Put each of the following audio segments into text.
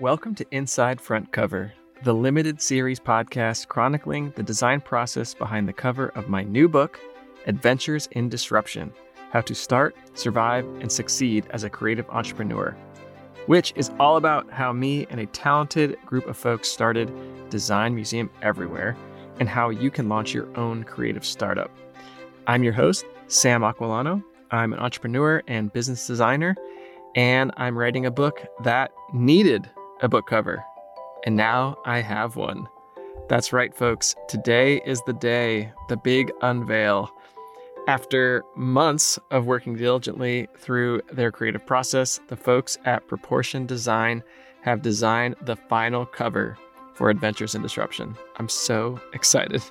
Welcome to Inside Front Cover, the limited series podcast chronicling the design process behind the cover of my new book, Adventures in Disruption How to Start, Survive, and Succeed as a Creative Entrepreneur, which is all about how me and a talented group of folks started Design Museum Everywhere and how you can launch your own creative startup. I'm your host, Sam Aquillano. I'm an entrepreneur and business designer, and I'm writing a book that needed a book cover. And now I have one. That's right, folks. Today is the day, the big unveil. After months of working diligently through their creative process, the folks at Proportion Design have designed the final cover for Adventures in Disruption. I'm so excited.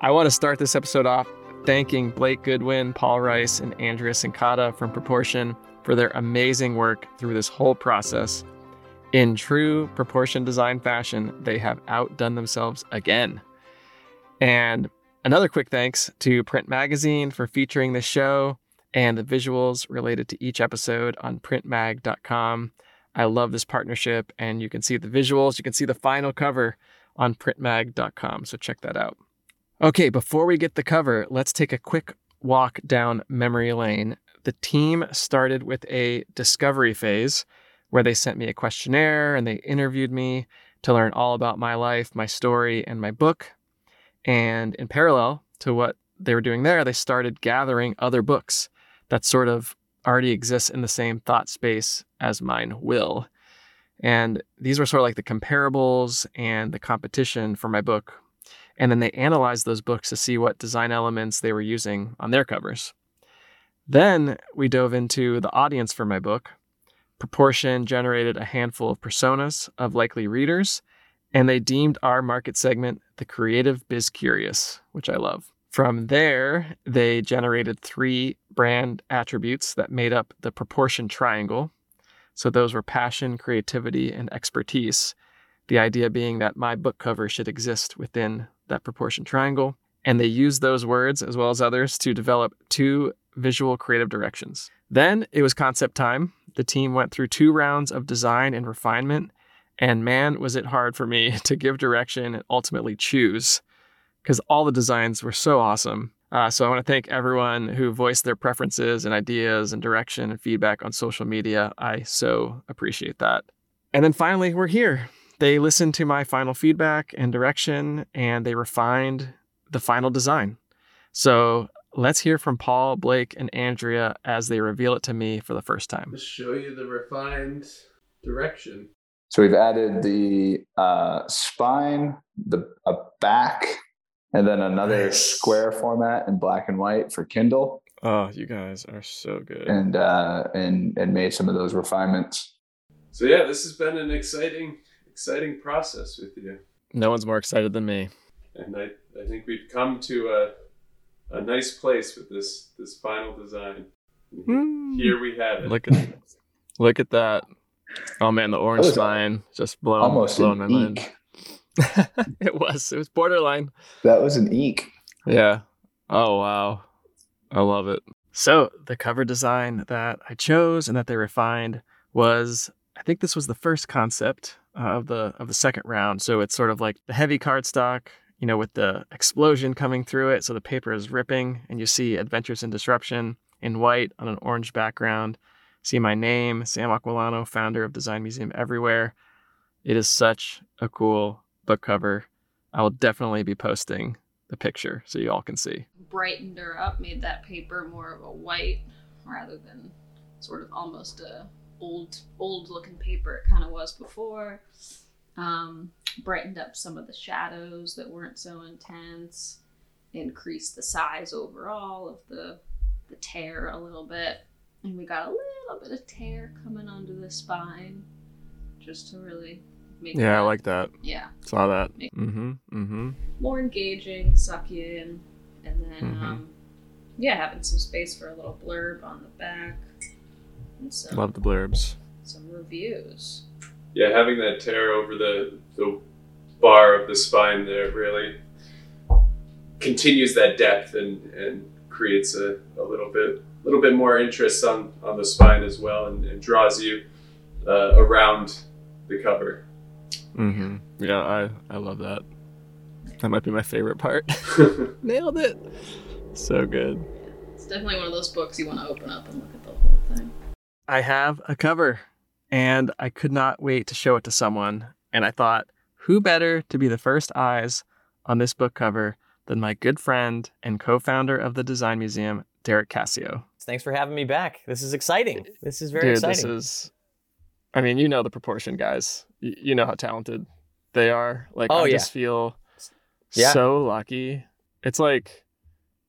I want to start this episode off thanking Blake Goodwin, Paul Reiss, and Andrea Cincotta from Proportion for their amazing work through this whole process. In true proportion design fashion, they have outdone themselves again. And another quick thanks to Print Magazine for featuring the show and the visuals related to each episode on printmag.com. I love this partnership, and you can see the visuals. You can see the final cover on printmag.com, so check that out. Okay, before we get the cover, let's take a quick walk down memory lane. The team started with a discovery phase where they sent me a questionnaire and they interviewed me to learn all about my life, my story, and my book. And in parallel to what they were doing there, they started gathering other books that sort of already exist in the same thought space as mine will. And these were sort of like the comparables and the competition for my book. And then they analyzed those books to see what design elements they were using on their covers. Then we dove into the audience for my book Proportion generated a handful of personas of likely readers, and they deemed our market segment the creative biz curious, which I love. From there, they generated three brand attributes that made up the proportion triangle. So those were passion, creativity, and expertise. The idea being that my book cover should exist within that proportion triangle. And they used those words, as well as others, to develop two visual creative directions. Then it was concept time. The team went through two rounds of design and refinement, and man, was it hard for me to give direction and ultimately choose because all the designs were so awesome. Uh, so I want to thank everyone who voiced their preferences and ideas and direction and feedback on social media. I so appreciate that. And then finally, we're here. They listened to my final feedback and direction, and they refined the final design. So Let's hear from Paul, Blake, and Andrea as they reveal it to me for the first time. Let's show you the refined direction. So we've added the uh, spine, the a back, and then another nice. square format in black and white for Kindle. Oh, you guys are so good. And uh, and and made some of those refinements. So yeah, this has been an exciting, exciting process with you. No one's more excited than me. And I, I think we've come to a a nice place with this this final design. Mm. Here we have it. Look at look at that. Oh man, the orange sign just blowing almost blowing my mind. it was. It was borderline. That was an eek. Yeah. Oh wow. I love it. So the cover design that I chose and that they refined was I think this was the first concept uh, of the of the second round. So it's sort of like the heavy cardstock you know, with the explosion coming through it. So the paper is ripping, and you see Adventures in Disruption in white on an orange background. See my name, Sam Aquillano, founder of Design Museum Everywhere. It is such a cool book cover. I will definitely be posting the picture so you all can see. Brightened her up, made that paper more of a white rather than sort of almost a old old looking paper it kind of was before. Um, brightened up some of the shadows that weren't so intense, increased the size overall of the the tear a little bit, and we got a little bit of tear coming onto the spine, just to really make. Yeah, that, I like that. Yeah, saw that. Mm-hmm. Mm-hmm. More engaging, suck you in, and then mm-hmm. um, yeah, having some space for a little blurb on the back. And some, Love the blurbs. Some reviews. Yeah, having that tear over the the bar of the spine there really continues that depth and, and creates a, a little bit little bit more interest on, on the spine as well and, and draws you uh, around the cover. Mm-hmm. Yeah, I I love that. That might be my favorite part. Nailed it. So good. It's definitely one of those books you want to open up and look at the whole thing. I have a cover, and I could not wait to show it to someone. And I thought, who better to be the first eyes on this book cover than my good friend and co-founder of the Design Museum, Derek Cascio. Thanks for having me back. This is exciting. This is very Dude, exciting. this is. I mean, you know the proportion, guys. Y- You know how talented they are. Like, Oh, I yeah. just feel Yeah. so lucky. It's like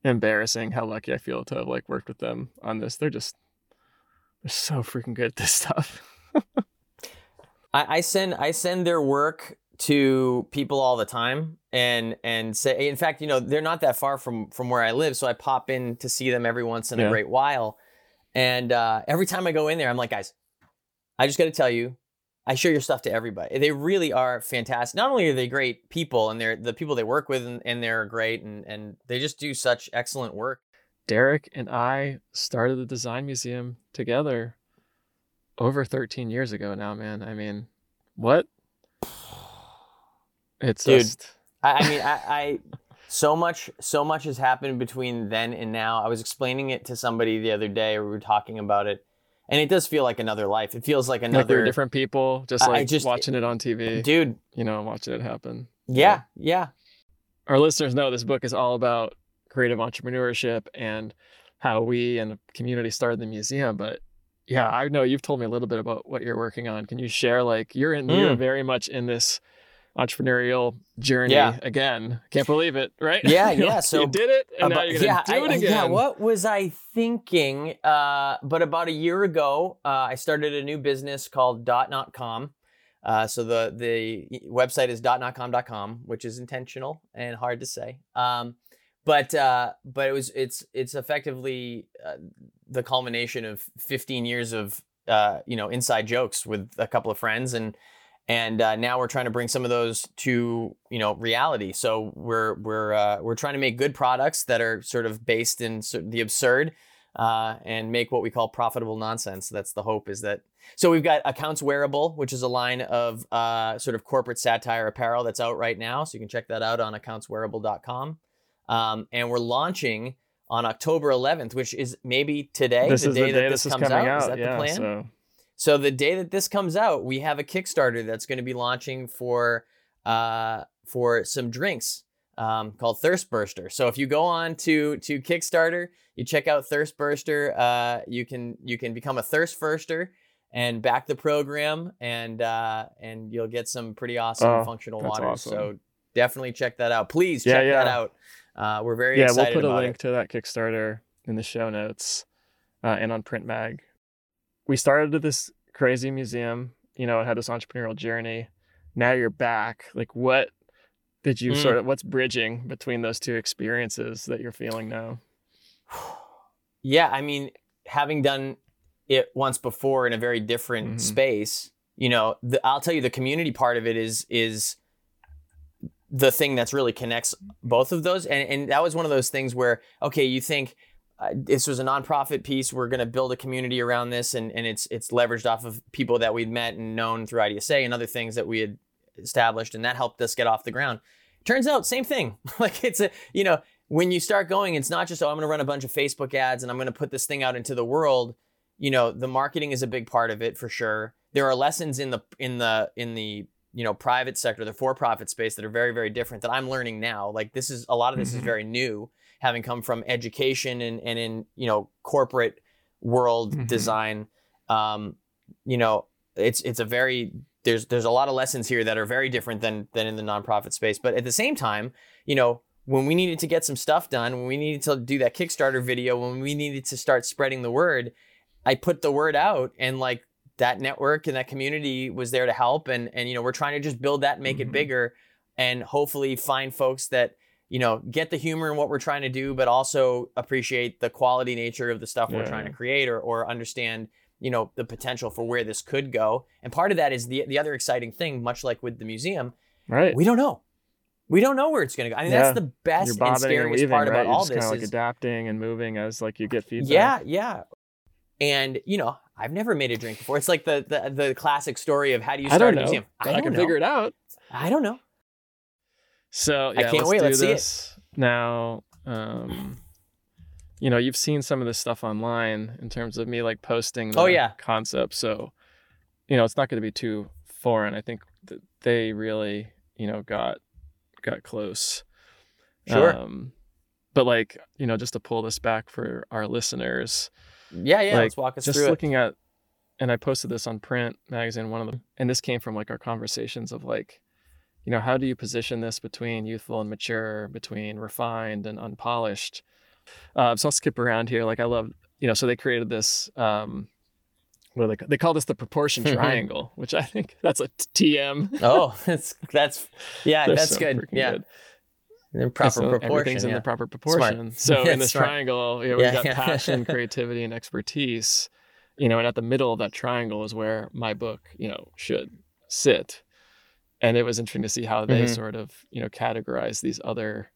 embarrassing how lucky I feel to have like worked with them on this. They're just they're so freaking good at this stuff. I, I send I send their work to people all the time and and say in fact you know they're not that far from from where I live so I pop in to see them every once in a great while. And uh, every time I go in there I'm like guys I just got to tell you I show your stuff to everybody. They really are fantastic. Not only are they great people and they're the people they work with and, and they're great and and they just do such excellent work. Derek and I started the design museum together over 13 years ago now, man. I mean, what? It's Dude. just I, I mean, I, I so much so much has happened between then and now. I was explaining it to somebody the other day. We were talking about it, and it does feel like another life. It feels like like we another different people, just like just- watching it on TV, dude. you know, watching it happen. Yeah, yeah, Our listeners know this book is all about creative entrepreneurship and how we and the community started the museum. But yeah, I know you've told me a little bit about what you're working on. Can you share like you're in you're Mm. very much in this entrepreneurial journey Yeah. again. Can't believe it, right? Yeah, yeah, like, so you did it and now you're gonna yeah, do I- it again. Yeah, what was I thinking? Uh, but about a year ago, uh, I started a new business called Dot.com. Uh, so the the website is dotnotcom.com, which is intentional and hard to say. Um, but uh, but it was it's it's effectively uh, the culmination of 15 years of uh, you know inside jokes with a couple of friends and and uh, now we're trying to bring some of those to you know reality. So we're we're uh, we're trying to make good products that are sort of based in the absurd uh, and make what we call profitable nonsense. That's the hope. Is that so? We've got Accounts Wearable, which is a line of uh, sort of corporate satire apparel that's out right now. So you can check that out on accountswearable.com. Um, and we're launching on October 11th, which is maybe today, this the is day the that day this, this is comes out. out. Is that yeah, the plan? so So the day that this comes out, we have a Kickstarter that's going to be launching for uh, for some drinks um, called Thirst Burster. So if you go on to to Kickstarter, you check out Thirst Burster, uh, you can you can become a Thirst Firster and back the program, and uh, and you'll get some pretty awesome Oh, functional water. awesome. So definitely check that out. Please Yeah, check that out. Uh, we're very yeah, we'll put a link it. to that Kickstarter in the show notes uh, and on Print Mag. We started at this crazy museum, you know, it had this entrepreneurial journey. Now you're back. Like, what did you Mm. sort of, what's bridging between those two experiences that you're feeling now? Yeah, I mean, having done it once before in a very different Mhm. space, you know, the, I'll tell you the community part of it is is the thing that's really connects both of those, and and that was one of those things where okay, you think. Uh, this was a nonprofit piece. We're going to build a community around this, and, and it's it's leveraged off of people that we'd met and known through IDSA and other things that we had established, and that helped us get off the ground. Turns out, same thing. like it's a you know when you start going, it's not just, oh, I'm going to run a bunch of Facebook ads and I'm going to put this thing out into the world. You know, the marketing is a big part of it for sure. There are lessons in the in the in the you know private sector, the for-profit space that are very very different that I'm learning now. Like this is a lot of this is Mhm. very new, having come from education and and in you know corporate world Mhm. design. Um, you know, it's it's a very there's there's a lot of lessons here that are very different than than in the nonprofit space. But at the same time, you know, when we needed to get some stuff done, when we needed to do that Kickstarter video, when we needed to start spreading the word, I put the word out and like that network and that community was there to help and and you know, we're trying to just build that and make Mhm. it bigger and hopefully find folks that you know, get the humor in what we're trying to do, but also appreciate the quality nature of the stuff we're trying to create or, or understand, you know, the potential for where this could go. And part of that is the the other exciting thing, much like with the museum, Right. we don't know. We don't know where it's going to go. I mean, Yeah. that's the best and bobbing and scariest weaving, part right? about You're all just kind this of like is, adapting and moving as like you get feedback. yeah, yeah. And you know, I've never made a drink before. It's like the the, the classic story of how do you I start a museum? but I, don't can know. figure it out. I don't know. So I can't let's wait. do Let's see it. this now. Um, you know, you've seen some of this stuff online in terms of me like posting. The Oh, yeah. concept. So, you know, it's not going to be too foreign. I think that they really, you know, got got close. Sure. Um, but like, you know, just to pull this back for our listeners, Yeah, yeah. like, let's walk us just through it. looking at and i posted this on print magazine one of them and this came from like our conversations of like you know how do you position this between youthful and mature between refined and unpolished uh, so i'll skip around here like i love you know so they created this um what do they, ca- they call this the proportion triangle which i think that's a tm Oh, that's that's yeah, They're that's so good. Yeah, good. In proper So proportion. Everything's in the proper proportion. So Yeah, in this smart. triangle, you know, we've got yeah. passion, creativity, and expertise. You know, and at the middle of that triangle is where my book, you know, should sit. And it was interesting to see how they Mhm. sort of, you know, categorize these other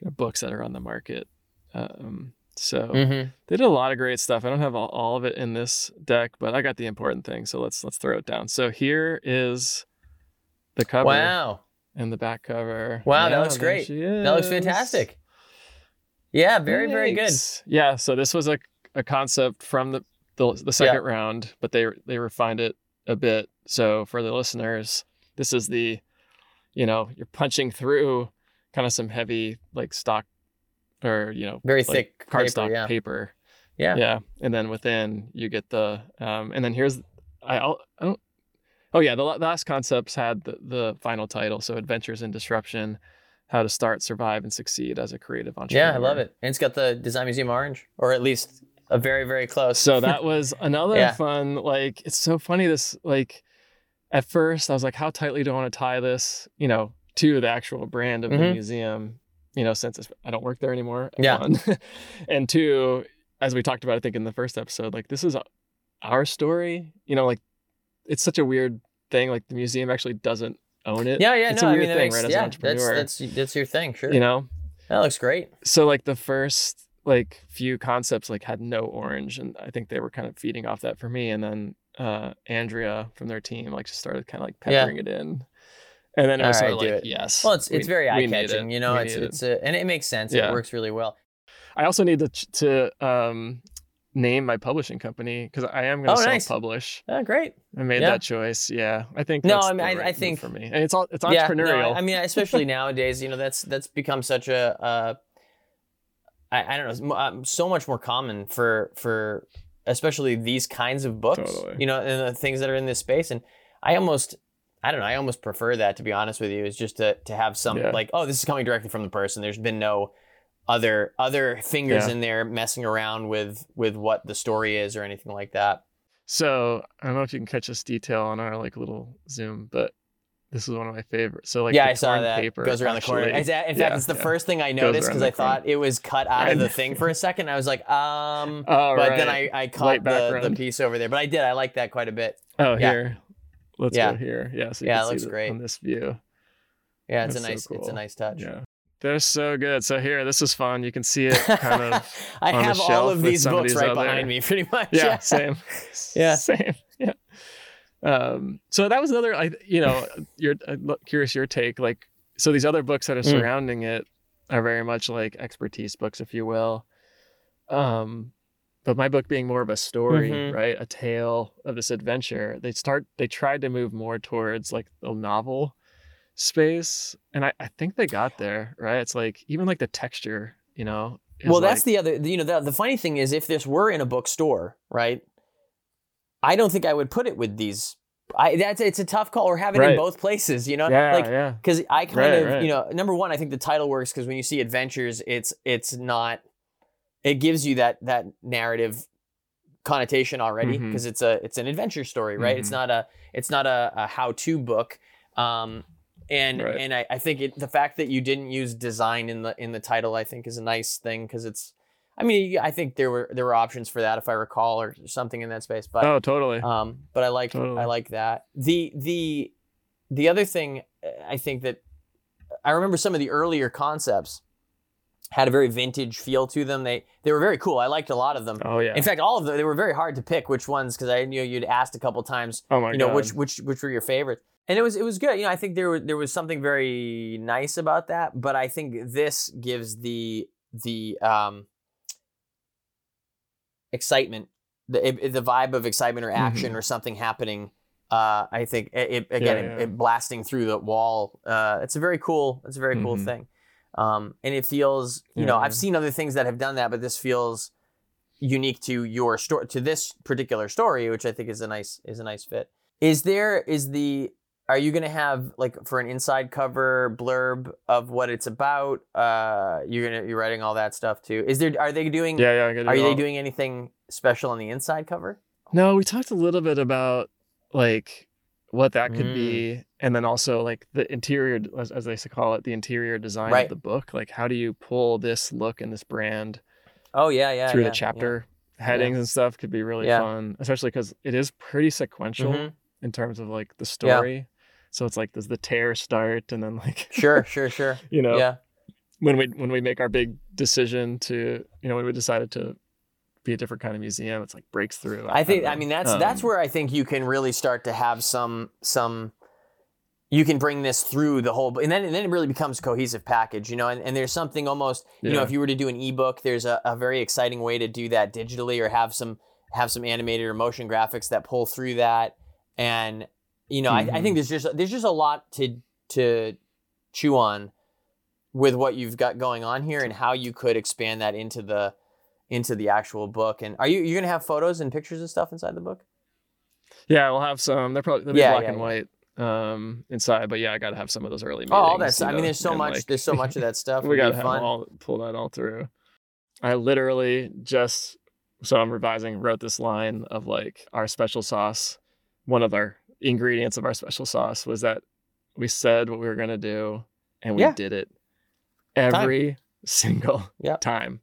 you know, books that are on the market. Um, so Mhm. they did a lot of great stuff. I don't have all, all of it in this deck, but I got the important things. So let's let's throw it down. So here is the cover Wow, and the back cover. Wow, that looks great. that looks fantastic. Yeah, very very good. Yeah, so this was a, a concept from the, the the second round, but they they refined it a bit. So for the listeners, this is the, you know, you're punching through kind of some heavy like stock or you know Very like thick cardstock paper, yeah. paper. Yeah. Yeah, and then within you get the um, and then here's I I'll, I don't. Oh yeah, the, last concepts had the, the final title, so Adventures in Disruption, how to start, survive, and succeed as a creative entrepreneur. Yeah, I love it. And it's got the Design Museum orange, or at least a very very close. So that was another Yeah. fun. Like it's so funny. This like at first I was like, how tightly do I want to tie this? You know, to the actual brand of the Mhm. museum. You know, since it's, I don't work there anymore. Yeah. One. and two, as we talked about, I think in the first episode, like this is our story. You know, like it's such a weird thing. Like the museum actually doesn't own it. yeah, yeah, it's no, a I weird mean, thing, makes, right? As yeah, an entrepreneur, that's that's that's your thing, sure. you know. that looks great. so like the first like few concepts like had no orange and i think they were kind of feeding off that for me and then uh andrea from their team like just started kind of like Yeah. peppering it in and then it All was sort right, of like it. yes Well, it's we- it's very eye catching, you know. It's need it. it's a, and it makes sense. Yeah. It works really well. i also need to to um name my publishing company because i am going Oh, to nice. self-publish Oh, great. i made Yeah. that choice yeah i think No, that's I mean, I- right I move think- for me and it's all it's Yeah, entrepreneurial no, I, I mean, especially nowadays, you know, that's that's become such a, uh, I, I don't know, um, so much more common for for especially these kinds of books, Totally. you know, and the things that are in this space. And I almost, I don't know, I almost prefer that to be honest with you, is just to to have some Yeah. like, oh, this is coming directly from the person. There's been no other other fingers Yeah. in there messing around with with what the story is or anything like that. so i don't know if you can catch this detail on our like little zoom but this is one of my favorites so like yeah, I saw that. paper goes around the corner. actually- It's a- In fact, yeah, it's the yeah. first thing I noticed because the I corner. thought it was cut out of the thing for a second. I was like, um, Oh, but then I. I caught the, the piece over there. But I did. I like that quite a bit. Oh, Yeah. here. Let's Yeah. go here. Yeah, so Yeah, it see looks the- great. on this view. Yeah, it's a That's so nice. It's a nice touch. Yeah, they're so good. So here, this is fun. You can see it kind of. I have all of these books right behind me, pretty much. Yeah, same. Yeah. same. Yeah. Um. So that was another. I you know, you're I'm curious your take. Like, so these other books that are Mm. surrounding it are very much like expertise books, if you will. Um. But my book being more of a story, Mhm. right? A tale of this adventure. They start. They tried to move more towards like a novel space, and I, I think they got there, right? It's like even like the texture, you know. Well, that's like- the other. You know, the, the funny thing is, if this were in a bookstore, right? I don't think I would put it with these. I that's it's a tough call. Or have it in both places. You know, yeah, like yeah. because I kind Right, of right. you know number one I think the title works because when you see adventures it's it's not it gives you that that narrative connotation already Mhm. because it's a it's an adventure story right it's Mhm. not a it's not a, a how to book um and Right. and I, I think it, the fact that you didn't use design in the in the title I think is a nice thing because it's I mean I think there were there were options for that if I recall or something in that space but Oh, totally. um, but I like Totally. I like that. The the the other thing uh, I think that I remember some of the earlier concepts had a very vintage feel to them. They they were very cool. I liked a lot of them. Oh yeah. In fact, all of them they were very hard to pick which ones because I knew you'd asked a couple times. oh my you know god. which which which were your favorites, and it was it was good. You know, I think there was there was something very nice about that. But I think this gives the the um excitement, the the vibe of excitement or action or something happening. Uh, I think it, it again Yeah, yeah. It, blasting through the wall. Uh, it's a very cool. It's a very cool Mhm. thing. Um, and it feels you know Yeah. I've seen other things that have done that, but this feels unique to your story to this particular story, which I think is a nice is a nice fit. Is there is the are you gonna have like for an inside cover blurb of what it's about? Uh, you're gonna you're writing all that stuff too. Is there are they doing yeah, yeah. I gotta are do they all- doing anything special on the inside cover? No, we talked a little bit about like what that could Mm. be, and then also like the interior, as, as they used to call it, the interior design Right. of the book. Like, how do you pull this look and this brand Oh yeah, yeah. through yeah, the chapter headings and stuff? Could be really Yeah. fun, especially because it is pretty sequential Mhm. in terms of like the Yeah. story. So it's like, does the tear start, and then like, Sure, sure, sure. you know, Yeah. when we when we make our big decision to, you know, when we decided to be a different kind of museum, it's like breaks through. I think don't I mean that's that's Um, where I think you can really start to have some some you can bring this through the whole and then and then it really becomes a cohesive package, you know, and, and there's something almost you know, if you were to do an ebook, there's a, a very exciting way to do that digitally or have some have some animated or motion graphics that pull through that. And you know, I, I Mhm. think there's just there's just a lot to to chew on with what you've got going on here and how you could expand that into the into the actual book. And are you you're gonna have photos and pictures and stuff inside the book? Yeah, we'll have some. They're probably they'll be Yeah, black yeah, and white um inside, but yeah, I gotta have some of those early meetings. Oh, all that's. you I mean, there's so much. like, there's so much of that stuff. we gotta all pull that all through. I literally just so I'm revising wrote this line of like our special sauce. One of our ingredients of our special sauce was that we said what we were gonna do and we Yeah. did it every single Yeah. time.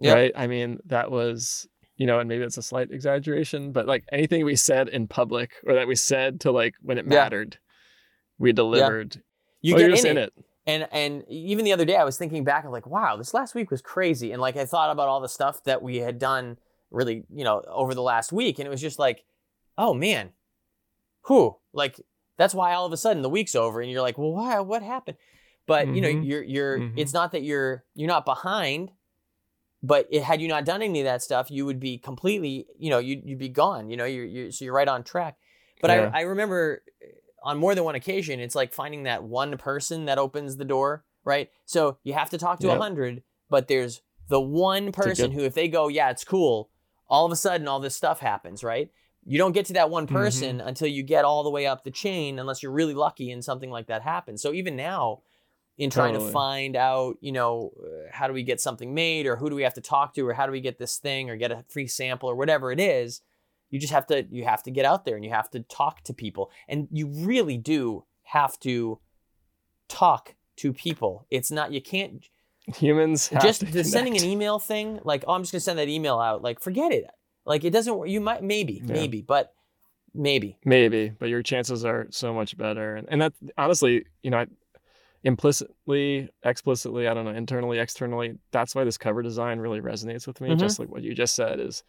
Yeah. Right? I mean, that was you know, and maybe it's a slight exaggeration, but like anything we said in public or that we said to like when it Yeah. mattered, we delivered. You Oh, get in just it. it. And and even the other day, I was thinking back of like, wow, this last week was crazy. And like, I thought about all the stuff that we had done, really, you know, over the last week, and it was just like, oh man, who like that's why all of a sudden the week's over, and you're like, well, why? What happened? But you know, Mhm. you're you're. Mhm. It's not that you're you're not behind. But it, had you not done any of that stuff, you would be completely, you know, you'd, you'd be gone. You know, you're, you're so you're right on track. But Yeah. I, I remember on more than one occasion, it's like finding that one person that opens the door, right? So you have to talk to a Yep. hundred, but there's the one person who, if they go, yeah, it's cool, all of a sudden all this stuff happens, right? You don't get to that one Mm-hmm. person until you get all the way up the chain, unless you're really lucky and something like that happens. So even now, in trying to find out, you know, uh, how do we get something made, or who do we have to talk to, or how do we get this thing, or get a free sample, or whatever it is, you just have to you have to get out there and you have to talk to people, and you really do have to talk to people. It's not you can't Humans have just to the sending an email thing. Like, oh, I'm just gonna send that email out. Like, forget it. Like, it doesn't. work. You might maybe Yeah. maybe, but maybe. Maybe, but your chances are so much better. And, and that honestly, you know, I, implicitly, explicitly, I don't know, internally, externally, that's why this cover design really resonates with me. Mhm. Just like what you just said is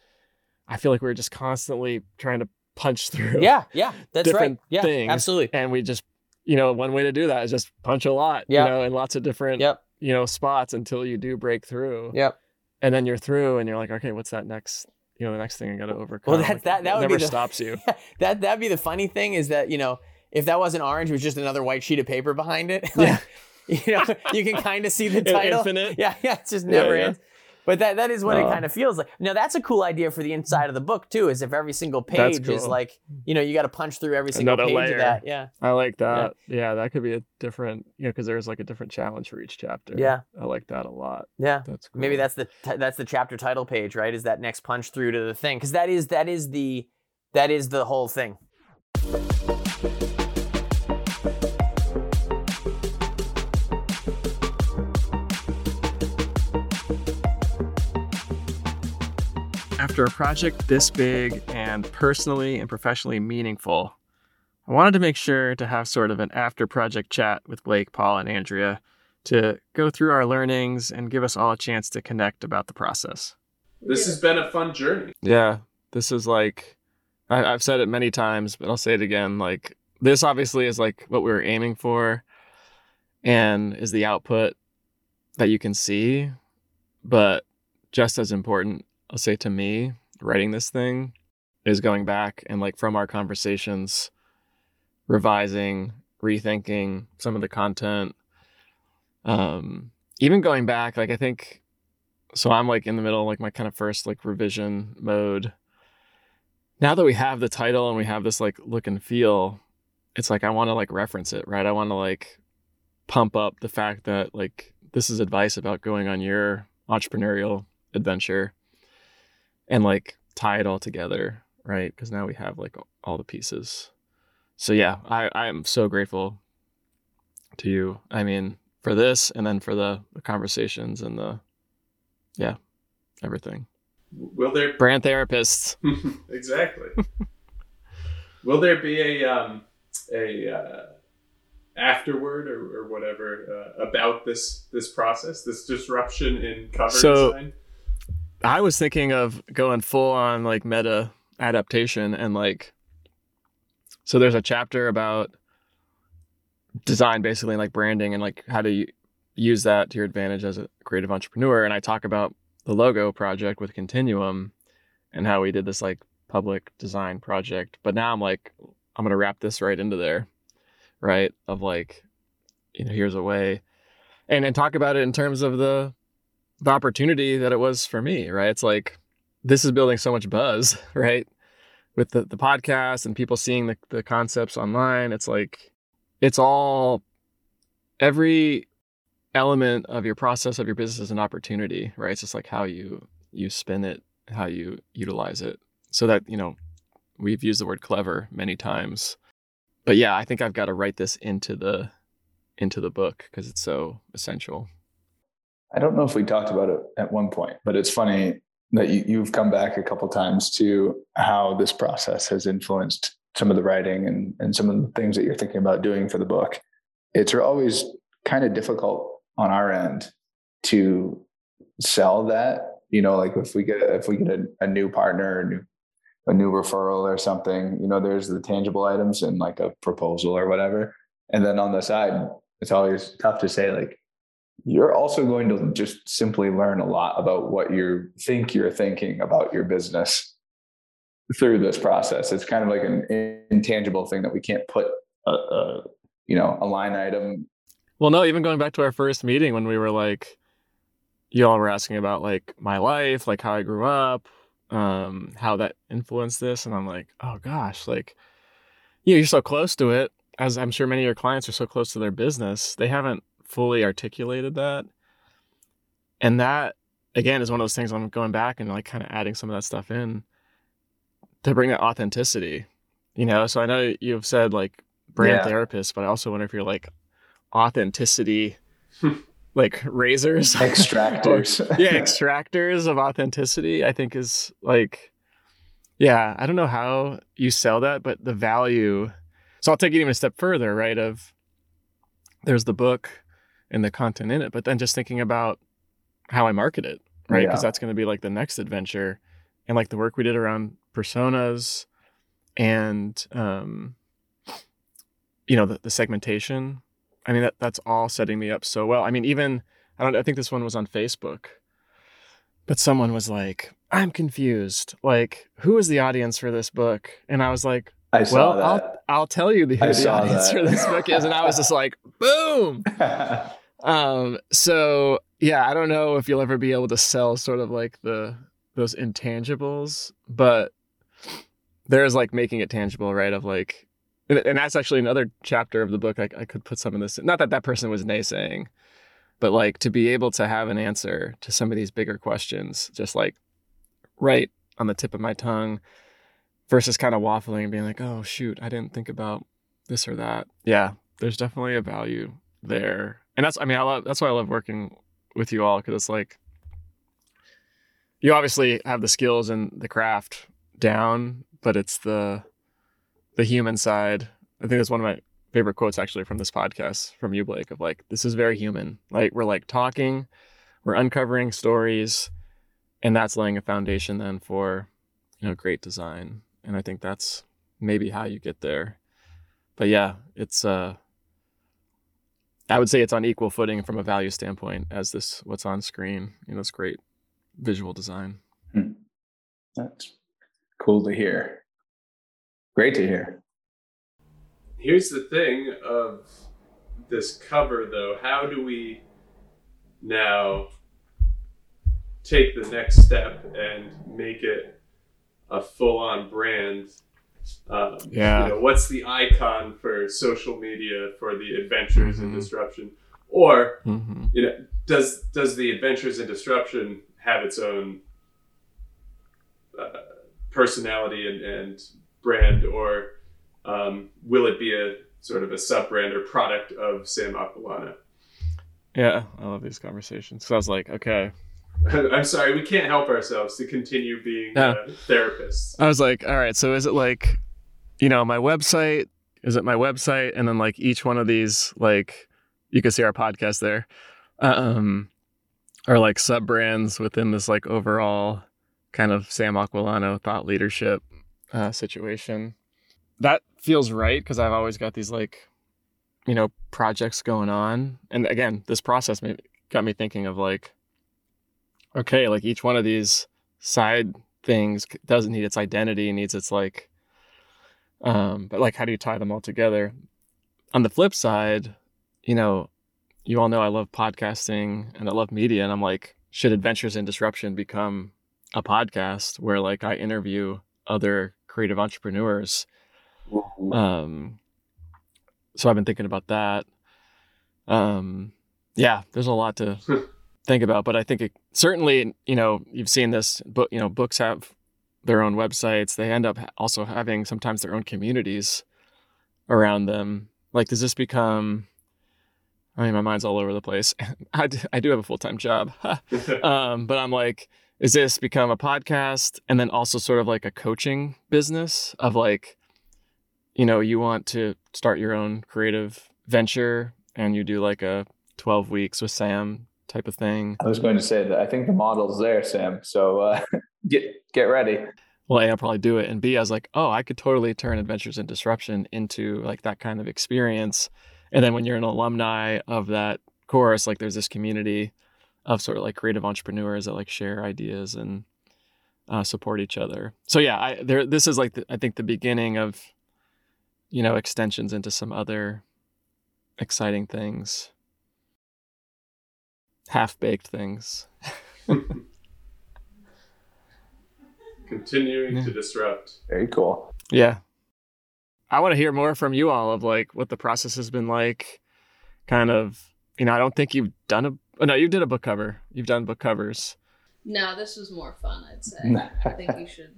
I feel like we're just constantly trying to punch through. Yeah, yeah, that's right. Yeah, things. absolutely. And we just, you know, one way to do that is just punch a lot, Yeah. you know, in lots of different, Yep, you know, spots until you do break through. yep. And then you're through and you're like, okay, what's that next, you know, the next thing I got to overcome. Well, that- Like, that- that would be never the- stops you. that that'd be the funny thing is that you know if that wasn't orange, it was just another white sheet of paper behind it. Like, you know, you can kind of see the title. Infinite. Yeah, yeah, it just Yeah, never yeah. ends. But that that is what it uh. Oh. kind of feels like. Now that's a cool idea for the inside of the book too. Is if every single page is like, you know, you got to punch through every single Another page layer. of that. Yeah, I like that. Yeah. that could be a different, you know, because there's like a different challenge for each chapter. Yeah. I like that a lot. yeah. That's cool. Maybe that's the t- that's the chapter title page, right? Is that next punch through to the thing? Because that is that is the that is the whole thing. After a project this big and personally and professionally meaningful, I wanted to make sure to have sort of an after project chat with Blake, Paul, and Andrea to go through our learnings and give us all a chance to connect about the process. This has been a fun journey. Yeah, this is like I, I've said it many times, but I'll say it again. Like this obviously is like what we were aiming for, and is the output that you can see. But just as important, I'll say to me, writing this thing is going back and like from our conversations, revising, rethinking some of the content. Um, even going back, like I think so I'm like in the middle, like my kind of first like revision mode. Now that we have the title and we have this like look and feel, it's like I want to like reference it, right? I want to like pump up the fact that like this is advice about going on your entrepreneurial adventure and like tie it all together, right? Because now we have like all the pieces. So yeah, I I am so grateful to you. I mean, for this and then for the, the conversations and the yeah, everything. Will there Brand therapists. exactly? Will there be a um, a uh, afterward or, or whatever uh, about this this process, this disruption in cover So- design? I was thinking of going full on like meta adaptation and like so there's a chapter about design basically like branding and like how to use that to your advantage as a creative entrepreneur. And I talk about the logo project with Continuum and how we did this like public design project. But now I'm like I'm going to wrap this right into there right? Of like you know here's a way. And and talk about it in terms of the the opportunity that it was for me, right? It's like this is building so much buzz, right? With the, the podcast and people seeing the, the concepts online. It's like it's all every element of your process of your business is an opportunity, right? It's just like how you you spin it, how you utilize it. So that, you know, we've used the word clever many times. But yeah, I think I've got to write this into the into the book because it's so essential. I don't know if we talked about it at one point, but it's funny that you, you've come back a couple times to how this process has influenced some of the writing and, and some of the things that you're thinking about doing for the book. It's always kind of difficult on our end to sell that. You know, like if we get if we get a, a new partner, a new a new referral or something, you know, there's the tangible items and like a proposal or whatever. And then on the side, it's always tough to say like you're also going to just simply learn a lot about what you think you're thinking about your business through this process. It's kind of like an intangible thing that we can't put a, a you know a line item. Well, no, even going back to our first meeting when we were like, you all were asking about like my life, like how I grew up, um, how that influenced this, and I'm like, oh gosh, like, you know, you're so close to it. As I'm sure many of your clients are so close to their business, they haven't fully articulated that, and that again is one of those things I'm going back and like kind of adding some of that stuff in to bring that authenticity. You know, so I know you've said like brand Yeah. therapist, but I also wonder if you're like authenticity like razors Extractors. Or- yeah extractors of authenticity i think is like yeah i don't know how you sell that but the value so i'll take it even a step further right of there's the book and the content in it but then just thinking about how i market it right? Because Yeah. that's going to be like the next adventure. And like the work we did around personas and um you know the, the segmentation. I mean that that's all setting me up so well. I mean even i don't i think this one was on facebook but someone was like i'm confused. Like who is the audience for this book? And i was like I saw well i'll i'll tell you the, who the audience that. for this book is. And i was just like boom. um so yeah i don't know if you'll ever be able to sell sort of like the those intangibles but there's like making it tangible right of like and, and that's actually another chapter of the book I, I could put some of this not that that person was naysaying but like to be able to have an answer to some of these bigger questions just like right on the tip of my tongue versus kind of waffling and being like oh shoot i didn't think about this or that. Yeah there's definitely a value there and that's i mean i love that's why i love working with you all because it's like you obviously have the skills and the craft down but it's the the human side i think that's one of my favorite quotes actually from this podcast from you, Blake, of like, this is very human. Like we're like talking, we're uncovering stories, and that's laying a foundation then for, you know, great design. And I think that's maybe how you get there. But yeah, it's uh I would say it's on equal footing from a value standpoint as this what's on screen. You know, it's great visual design. Hmm. That's cool to hear. Great to hear. Here's the thing of this cover, though. How do we now take the next step and make it a full-on brand? Um, Yeah. You know, what's the icon for social media for the adventures and Mhm. disruption? Or Mm-hmm. you know, does does the adventures and disruption have its own uh, personality and, and brand, or um, will it be a sort of a sub brand or product of Sam Aquillano? Yeah, I love these conversations. So I was like, okay. I'm sorry, we can't help ourselves to continue being Yeah. uh, therapists. I was like, all right, so is it like, you know, my website? Is it my website? And then like each one of these, like you can see our podcast there, um, are like sub brands within this like overall kind of Sam Aquillano thought leadership uh, situation. That feels right because I've always got these like, you know, projects going on, and again, this process made, got me thinking of like, okay, like each one of these side things doesn't need its identity needs its like um but like how do you tie them all together? On the flip side you know you all know i love podcasting and i love media and i'm like should adventures in disruption become a podcast where like i interview other creative entrepreneurs? Um so i've been thinking about that. Um yeah there's a lot to think about but i think it certainly you know you've seen this book you know books have their own websites. They end up also having sometimes their own communities around them. Like does this become i mean my mind's all over the place. I, do have a full-time job. Um, but i'm like is this become a podcast? And then also sort of like a coaching business of like you know you want to start your own creative venture and you do like a 12 weeks with sam type of thing I was going to say that I think the model's there, Sam. So uh, get get ready. well, A, I'll probably do it. And B, I was like, oh, I could totally turn Adventures in Disruption into like that kind of experience. And then when you're an alumni of that course, like there's this community of sort of like creative entrepreneurs that like share ideas and uh, support each other. So yeah, I there this is like the, I think the beginning of you know extensions into some other exciting things, half baked things. Continuing Yeah. to disrupt. Very cool. Yeah. I want to hear more from you all of like what the process has been like. Kind of, you know, I don't think you've done a, oh no, you did a book cover. You've done book covers. No, this was more fun, I'd say. I think you should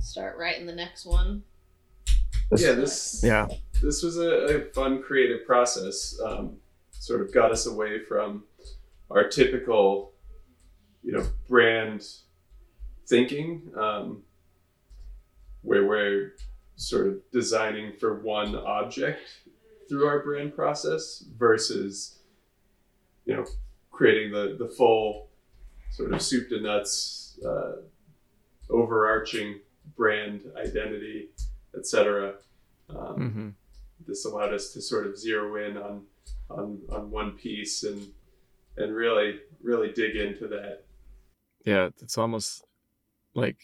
start writing the next one. Yeah, this Yeah. this was a, a fun creative process. Um, sort of got us away from our typical, you know, brand thinking, um, where we're sort of designing for one object through our brand process versus, you know, creating the the full sort of soup to nuts, uh, overarching brand identity, etc. Um, Mm-hmm. this allowed us to sort of zero in on on on one piece and and really really dig into that Yeah. It's almost like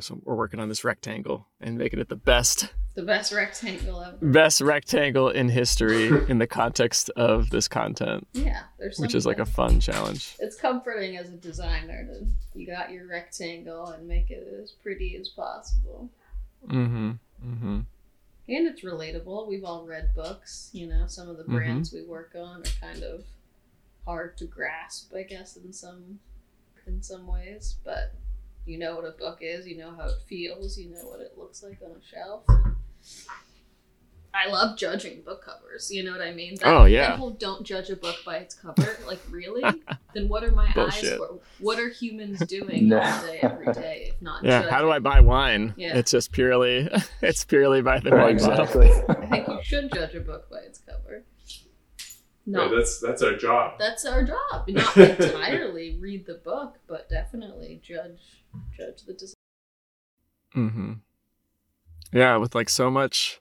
so we're working on this rectangle and making it the best, The best rectangle ever. best rectangle in history in the context of this content, Yeah, there's which is like a fun challenge. It's comforting as a designer to you got your rectangle and make it as pretty as possible. Mm-hmm. Mm-hmm. And it's relatable. We've all read books, you know, some of the Mhm. brands we work on are kind of hard to grasp, I guess, in some in some ways. But you know what a book is, you know how it feels, you know what it looks like on a shelf. I I love judging book covers. You know what I mean? That, Oh, yeah. People don't judge a book by its cover. Like really? then what are my eyes for? What are humans doing No. all day, every day, if not Yeah. judging? How do I buy wine? Yeah. It's just purely. It's purely by the Well, wine bottle. exactly. I think you should judge a book by its cover. No, Yeah, that's that's our job. that's our job. Not entirely read the book, but definitely judge judge the design. Mm-hmm. Yeah, with like so much,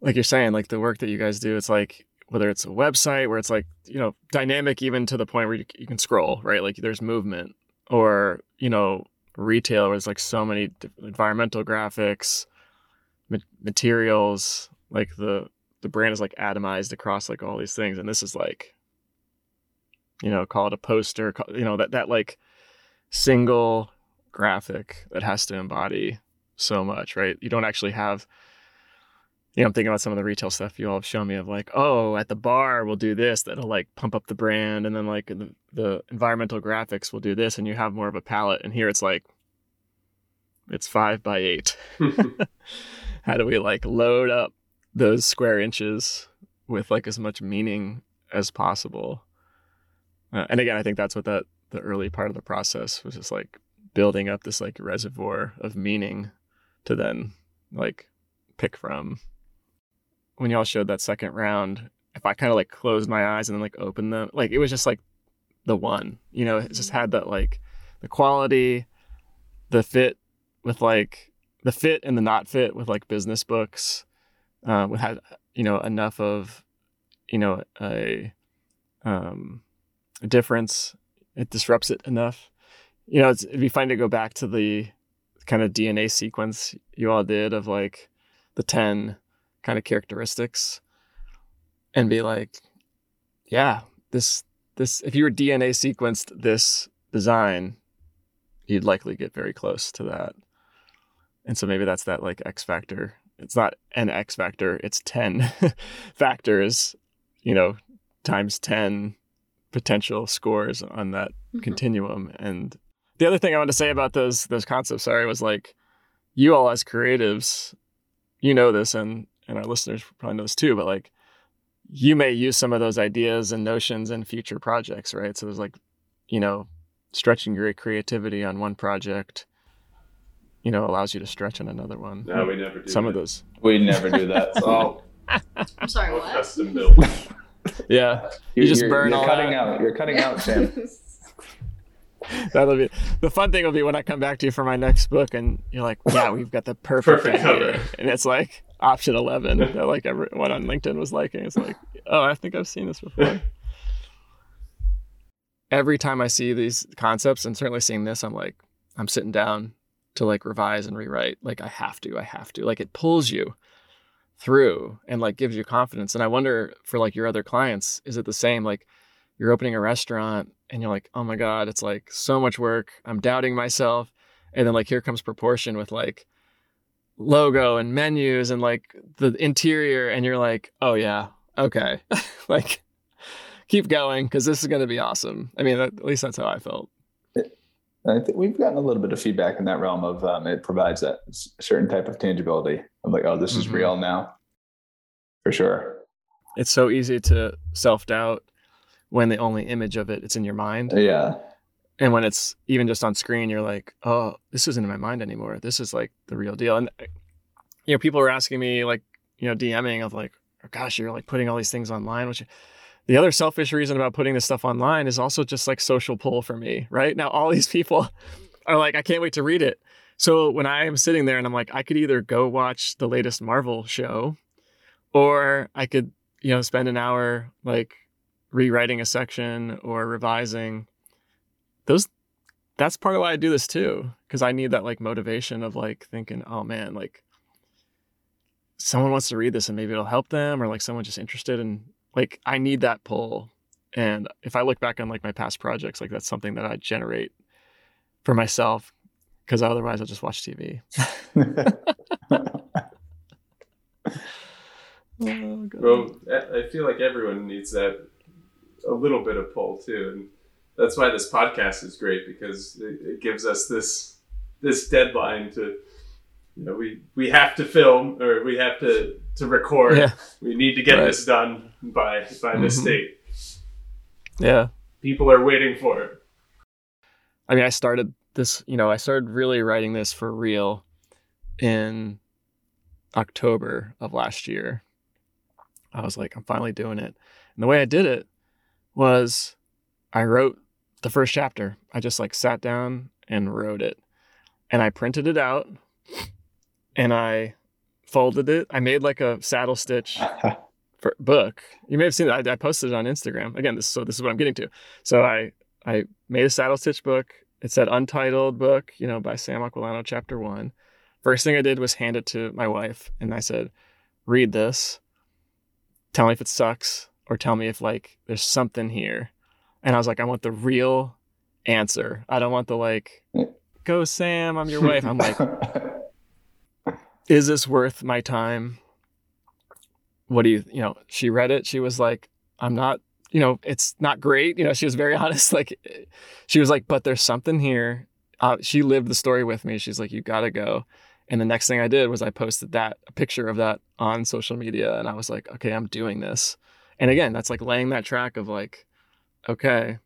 like you're saying, like the work that you guys do, it's like whether it's a website where it's like you know dynamic even to the point where you, you can scroll, right? Like there's movement, or you know retail where there's like so many environmental graphics, ma- materials, like the the brand is like atomized across like all these things, and this is like, you know, call it a poster, call, you know that that like single graphic that has to embody so much, right? You don't actually have, you know, I'm thinking about some of the retail stuff you all have shown me of like, oh, at the bar we'll do this that'll like pump up the brand, and then like the, the environmental graphics will do this, and you have more of a palette. And here it's like, it's five by eight. How do we like load up those square inches with like as much meaning as possible? Uh, and again, I think that's what that the early part of the process was just like building up this like reservoir of meaning to then like pick from. When y'all showed that second round, if I kind of like closed my eyes and then like opened them, like it was just like the one, you know, it just had that like the quality, the fit with like the fit and the not fit with like business books, uh, had you know enough of, you know, a um, a difference. It disrupts it enough you know, it'd be fun to go back to the kind of DNA sequence you all did of like the 10 kind of characteristics and be like, yeah, this, this, if you were DNA sequenced this design, you'd likely get very close to that. And so maybe that's that like X factor. It's not an X factor, it's 10 factors, you know, times 10 potential scores on that Mhm. continuum. And the other thing I wanted to say about those those concepts, sorry, was like you all as creatives, you know this, and and our listeners probably know this too, but like you may use some of those ideas and notions in future projects, right? So there's like, you know, stretching your creativity on one project, you know, allows you to stretch on another one. No, we never do. some that. of those. We never do that. So I'm sorry, what? custom built. Yeah. you just you're, burn you're all cutting that. out. You're cutting out, Sam. That'll be the fun thing will be when I come back to you for my next book and you're like, yeah, we've got the perfect, Perfect cover. And it's like option 11 that like everyone on LinkedIn was liking. It's like, oh, I think I've seen this before. Every time I see these concepts and certainly seeing this, I'm like, I'm sitting down to like revise and rewrite. Like I have to, I have to. Like it pulls you through and like gives you confidence. And I wonder for like your other clients, is it the same? Like you're opening a restaurant and you're like, oh my God, it's like so much work. I'm doubting myself. And then like here comes proportion with like logo and menus and like the interior. And you're like, oh yeah, okay. like keep going because this is going to be awesome. I mean, at least that's how I felt. I think we've gotten a little bit of feedback in that realm of um, it provides that certain type of tangibility. I'm like, oh, this is Mhm. real now, for sure. It's so easy to self doubt when the only image of it it's in your mind. Yeah, and when it's even just on screen you're like oh this isn't in my mind anymore this is like the real deal and you know people are asking me like you know dming of like oh, gosh you're like putting all these things online which the other selfish reason about putting this stuff online is also just like social pull for me right? Now all these people are like i can't wait to read it. So when i am sitting there and i'm like i could either go watch the latest marvel show or i could you know spend an hour like rewriting a section or revising. Those that's part of why I do this too because I need that like motivation of like thinking oh man like someone wants to read this and maybe it'll help them or like someone just interested in like I need that pull. And if I look back on like my past projects like that's something that I generate for myself because otherwise I'll just watch TV. Oh, Well, I I feel like everyone needs that a little bit of pull too, and that's why this podcast is great because it, it gives us this this deadline to, you know, we we have to film or we have to to record. Yeah. We need to get Right. this done by by this Mhm. date. Yeah. People are waiting for it. I mean, I started this, you know, I started really writing this for real in October of last year. I was like, I'm finally doing it. And the way I did it was I wrote the first chapter. I just like sat down and wrote it. And I printed it out and I folded it. I made like a saddle stitch for book. You may have seen it. I, I posted it on Instagram. Again, this so this is what I'm getting to. So I I made a saddle stitch book. It said untitled book, you know, by Sam Aquillano, chapter one. First thing I did was hand it to my wife, and I said, "Read this. Tell me if it sucks, or tell me if like there's something here." And I was like, "I want the real answer. I don't want the like, go Sam, I'm your wife." I'm like, is this worth my time? What do you, you know, she read it. She was like, I'm not, you know, it's not great. You know, she was very honest. Like, she was like, but there's something here. Uh, she lived the story with me. She's like, you gotta go. And the next thing I did was I posted that, a picture of that on social media. And I was like, okay, I'm doing this. And again, that's like laying that track of like, okay.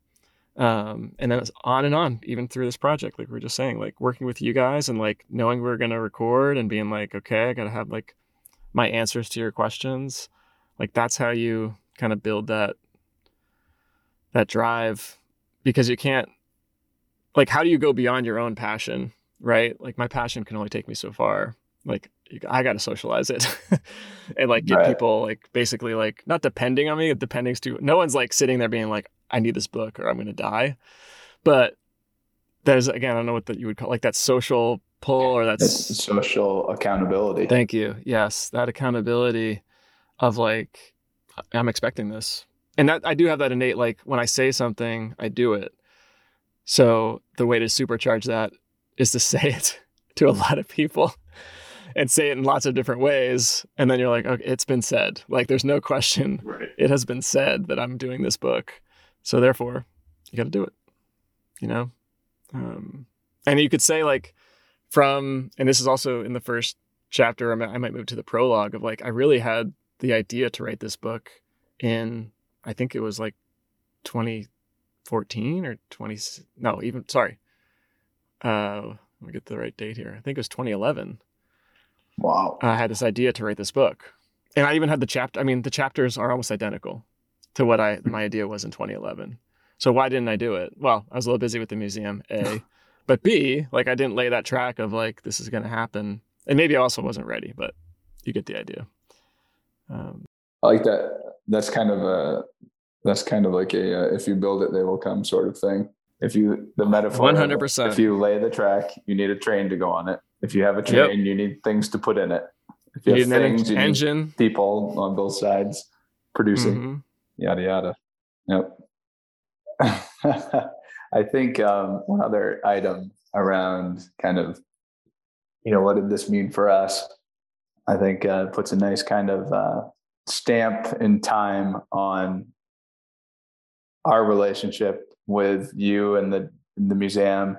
Um, and then it's on and on, even through this project, like we are just saying, like working with you guys and like knowing we are gonna record and being like, okay, I gotta have like my answers to your questions. Like that's how you kind of build that that drive because you can't like how do you go beyond your own passion, right? Like my passion can only take me so far. Like I got to socialize it and like get Right. people like basically like not depending on me. Depending's too. No one's like sitting there being like, I need this book or I'm gonna die. But there's again, I don't know what that you would call like that social pull or that's it's social accountability. Thank you. Yes, that accountability of like I'm expecting this. And that I do have that innate like when I say something, I do it. So the way to supercharge that is to say it to a lot of people and say it in lots of different ways and then you're like, "Okay, it's been said." Like there's no question. Right. It has been said that I'm doing this book. So therefore, you got to do it. You know? Um and you could say like from and this is also in the first chapter I might, I might move to the prologue of like I really had the idea to write this book in I think it was like 2014 or 20 no even sorry uh let me get the right date here I think it was 2011 Wow. I had this idea to write this book and I even had the chapter I mean the chapters are almost identical to what I my idea was in 2011 so why didn't I do it well I was a little busy with the museum a but b like I didn't lay that track of like this is going to happen and maybe I also wasn't ready but you get the idea um, I like that. That's kind of a that's kind of like a uh, if you build it, they will come sort of thing. If you the metaphor, 100%. If you lay the track, you need a train to go on it. If you have a Yep. train, you need things to put in it. If you you need have an en- things, you need engine people on both sides producing. Mhm. Yada yada. Yep. I think um, one other item around kind of, you know, what did this mean for us? I think uh, puts a nice kind of uh, stamp in time on our relationship with you and the the museum.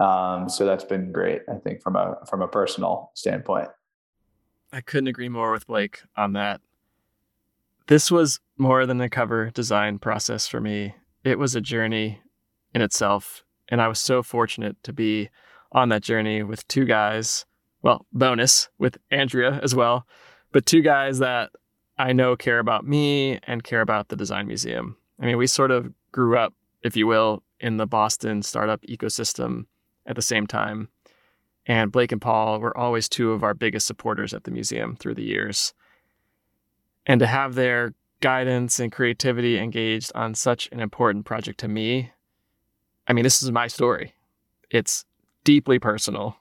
Um, so that's been great. I think from a from a personal standpoint. I couldn't agree more with Blake on that. This was more than a cover design process for me. It was a journey in itself. And I was so fortunate to be on that journey with two guys. Well, bonus with Andrea as well, but two guys that I know care about me and care about the design museum. I mean, we sort of grew up, if you will, in the Boston startup ecosystem at the same time. And Blake and Paul were always two of our biggest supporters at the museum through the years. And to have their guidance and creativity engaged on such an important project to me, I mean, this is my story. It's deeply personal.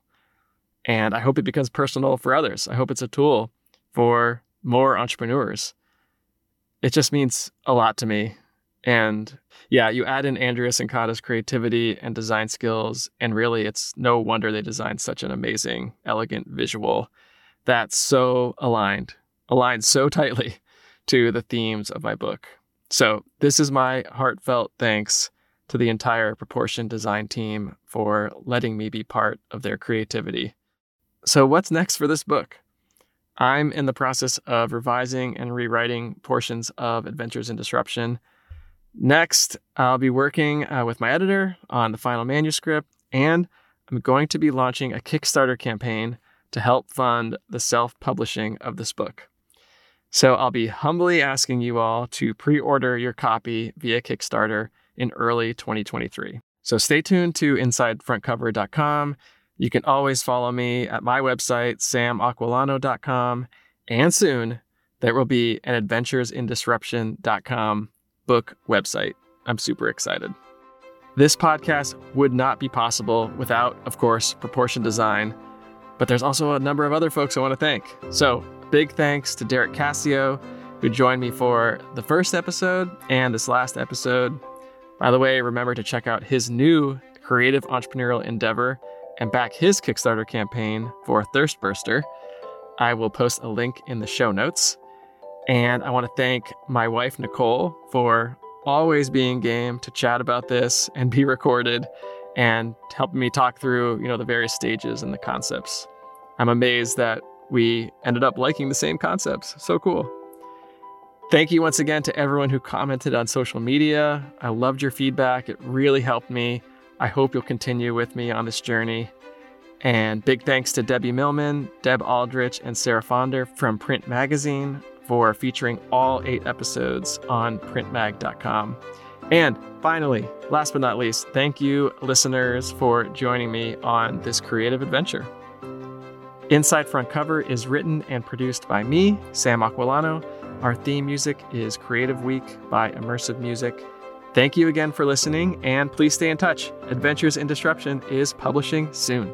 And I hope it becomes personal for others. I hope it's a tool for more entrepreneurs. It just means a lot to me. And yeah, you add in Andrea Cincotta's creativity and design skills, and really it's no wonder they designed such an amazing, elegant visual that's so aligned, aligned so tightly to the themes of my book. So, this is my heartfelt thanks to the entire Proportion design team for letting me be part of their creativity. So, what's next for this book? I'm in the process of revising and rewriting portions of Adventures in Disruption. Next, I'll be working uh, with my editor on the final manuscript, and I'm going to be launching a Kickstarter campaign to help fund the self publishing of this book. So I'll be humbly asking you all to pre order your copy via Kickstarter in early 2023. So stay tuned to InsideFrontCover.com. You can always follow me at my website, samaquillano.com. And soon, there will be an adventuresindisruption.com book website. I'm super excited. This podcast would not be possible without, of course, Proportion Design, but there's also a number of other folks I want to thank. So, big thanks to Derek Cascio, who joined me for the first episode and this last episode. By the way, remember to check out his new creative entrepreneurial endeavor and back his Kickstarter campaign for Thirst Burster. I will post a link in the show notes. And I want to thank my wife, Nicole, for always being game to chat about this and be recorded and helping me talk through, you know, the various stages and the concepts. I'm amazed that we ended up liking the same concepts. So cool. Thank you once again to everyone who commented on social media. I loved your feedback. It really helped me. I hope you'll continue with me on this journey. And big thanks to Debbie Millman, Deb Aldrich, and Sarah Fonder from Print Magazine for featuring all eight episodes on printmag.com. And finally, last but not least, thank you, listeners, for joining me on this creative adventure. Inside Front Cover is written and produced by me, Sam Aquillano. Our theme music is Creative Week by Immersive Music. Thank you again for listening, and please stay in touch. Adventures in Disruption is publishing soon.